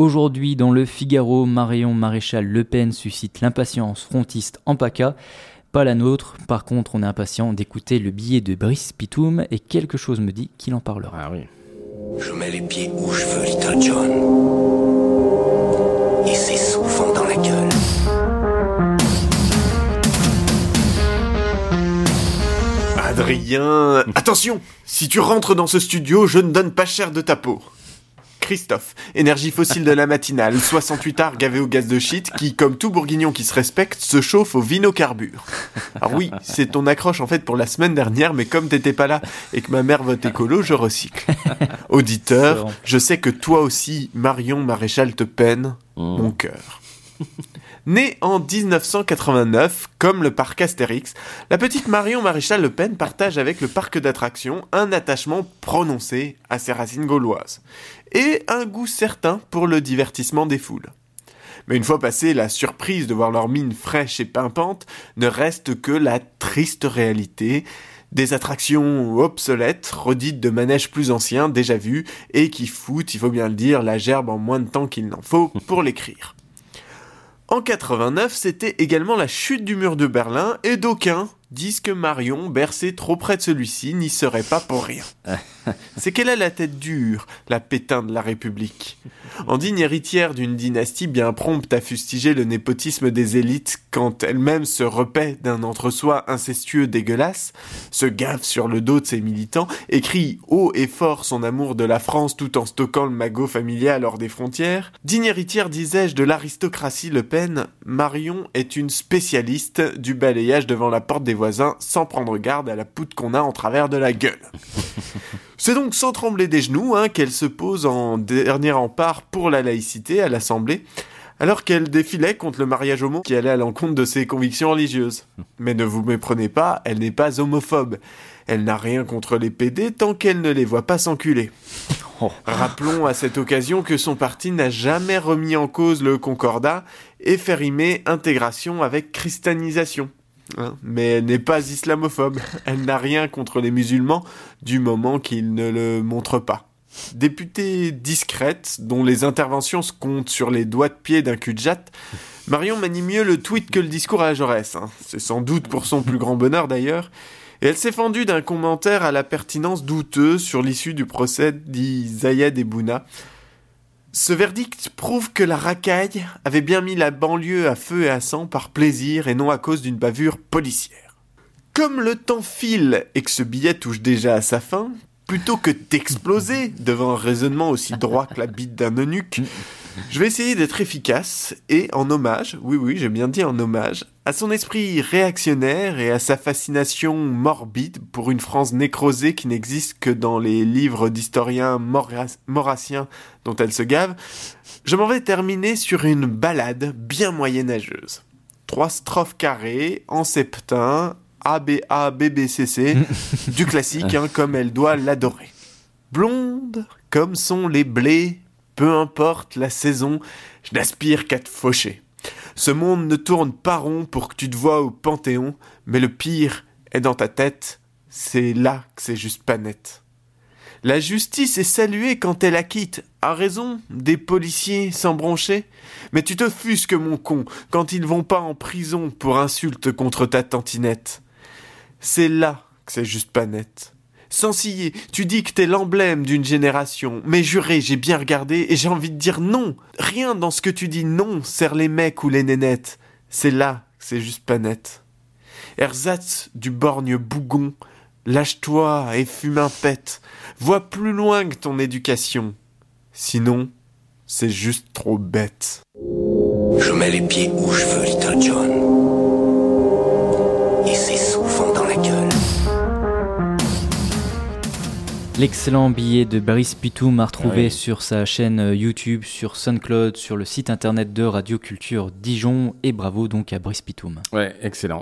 Aujourd'hui, dans le Figaro, Marion Maréchal Le Pen suscite l'impatience frontiste en PACA. Pas la nôtre, par contre, on est impatient d'écouter le billet de Brice Pitoum et quelque chose me dit qu'il en parlera. Ah oui. Je mets les pieds où je veux, Little John. Et c'est souvent dans la gueule. Adrien, attention Si tu rentres dans ce studio, je ne donne pas cher de ta peau. Christophe, énergie fossile de la matinale, 68 arts gavé au gaz de shit, qui, comme tout bourguignon qui se respecte, se chauffe au vinocarbure. Alors oui, c'est ton accroche en fait pour la semaine dernière, mais comme t'étais pas là et que ma mère vote écolo, je recycle. Auditeur, je sais que toi aussi, Marion Maréchal te peine, mon cœur. Née en 1989, comme le parc Astérix, la petite Marion Maréchal Le Pen partage avec le parc d'attractions un attachement prononcé à ses racines gauloises et un goût certain pour le divertissement des foules. Mais une fois passée la surprise de voir leur mine fraîche et pimpante, ne reste que la triste réalité des attractions obsolètes, redites de manèges plus anciens, déjà vus, et qui foutent, il faut bien le dire, la gerbe en moins de temps qu'il n'en faut pour l'écrire. En 89, c'était également la chute du mur de Berlin et d'aucuns disent que Marion, bercée trop près de celui-ci, n'y serait pas pour rien. C'est qu'elle a la tête dure, la pétain de la République. En digne héritière d'une dynastie bien prompte à fustiger le népotisme des élites quand elle-même se repaît d'un entre-soi incestueux dégueulasse, se gave sur le dos de ses militants, écrit haut et fort son amour de la France tout en stockant le magot familial hors des frontières, digne héritière, disais-je, de l'aristocratie Le Pen, Marion est une spécialiste du balayage devant la porte des voisins sans prendre garde à la poutre qu'on a en travers de la gueule. C'est donc sans trembler des genoux hein, qu'elle se pose en dernier rempart pour la laïcité à l'Assemblée, alors qu'elle défilait contre le mariage homo qui allait à l'encontre de ses convictions religieuses. Mais ne vous méprenez pas, elle n'est pas homophobe. Elle n'a rien contre les PD tant qu'elle ne les voit pas s'enculer. Rappelons à cette occasion que son parti n'a jamais remis en cause le concordat et fait rimer intégration avec christianisation. Hein, mais elle n'est pas islamophobe. Elle n'a rien contre les musulmans du moment qu'ils ne le montrent pas. Députée discrète, dont les interventions se comptent sur les doigts de pied d'un cul Marion manie mieux le tweet que le discours à Jaurès. hein. C'est sans doute pour son plus grand bonheur d'ailleurs. Et elle s'est fendue d'un commentaire à la pertinence douteuse sur l'issue du procès d'Isayed Ebouna. Ce verdict prouve que la racaille avait bien mis la banlieue à feu et à sang par plaisir et non à cause d'une bavure policière. Comme le temps file et que ce billet touche déjà à sa fin, plutôt que d'exploser devant un raisonnement aussi droit que la bite d'un eunuque, je vais essayer d'être efficace et en hommage, oui oui j'ai bien dit en hommage, à son esprit réactionnaire et à sa fascination morbide pour une France nécrosée qui n'existe que dans les livres d'historiens maurassiens dont elle se gave, je m'en vais terminer sur une balade bien moyenâgeuse. Trois strophes carrées, en septin, ABA, BBCC, du classique hein, comme elle doit l'adorer. Blonde, comme sont les blés, peu importe la saison, je n'aspire qu'à te faucher. Ce monde ne tourne pas rond pour que tu te vois au panthéon, mais le pire est dans ta tête, c'est là que c'est juste pas net. La justice est saluée quand elle acquitte, à raison, des policiers sans broncher. Mais tu te fusques, mon con, quand ils vont pas en prison pour insulte contre ta tantinette. C'est là que c'est juste pas net. Sans scier, tu dis que t'es l'emblème d'une génération, mais juré, j'ai bien regardé et j'ai envie de dire non. Rien dans ce que tu dis non sert les mecs ou les nénettes. C'est là que c'est juste pas net. Ersatz du borgne bougon, lâche-toi et fume un pet. Vois plus loin que ton éducation. Sinon, c'est juste trop bête. Je mets les pieds où je veux, Little John. L'excellent billet de Brice Pitoum à retrouver Oui. sur sa chaîne euh, YouTube, sur SoundCloud, sur le site internet de Radio Culture Dijon et bravo donc à Brice Pitoum. Ouais, excellent.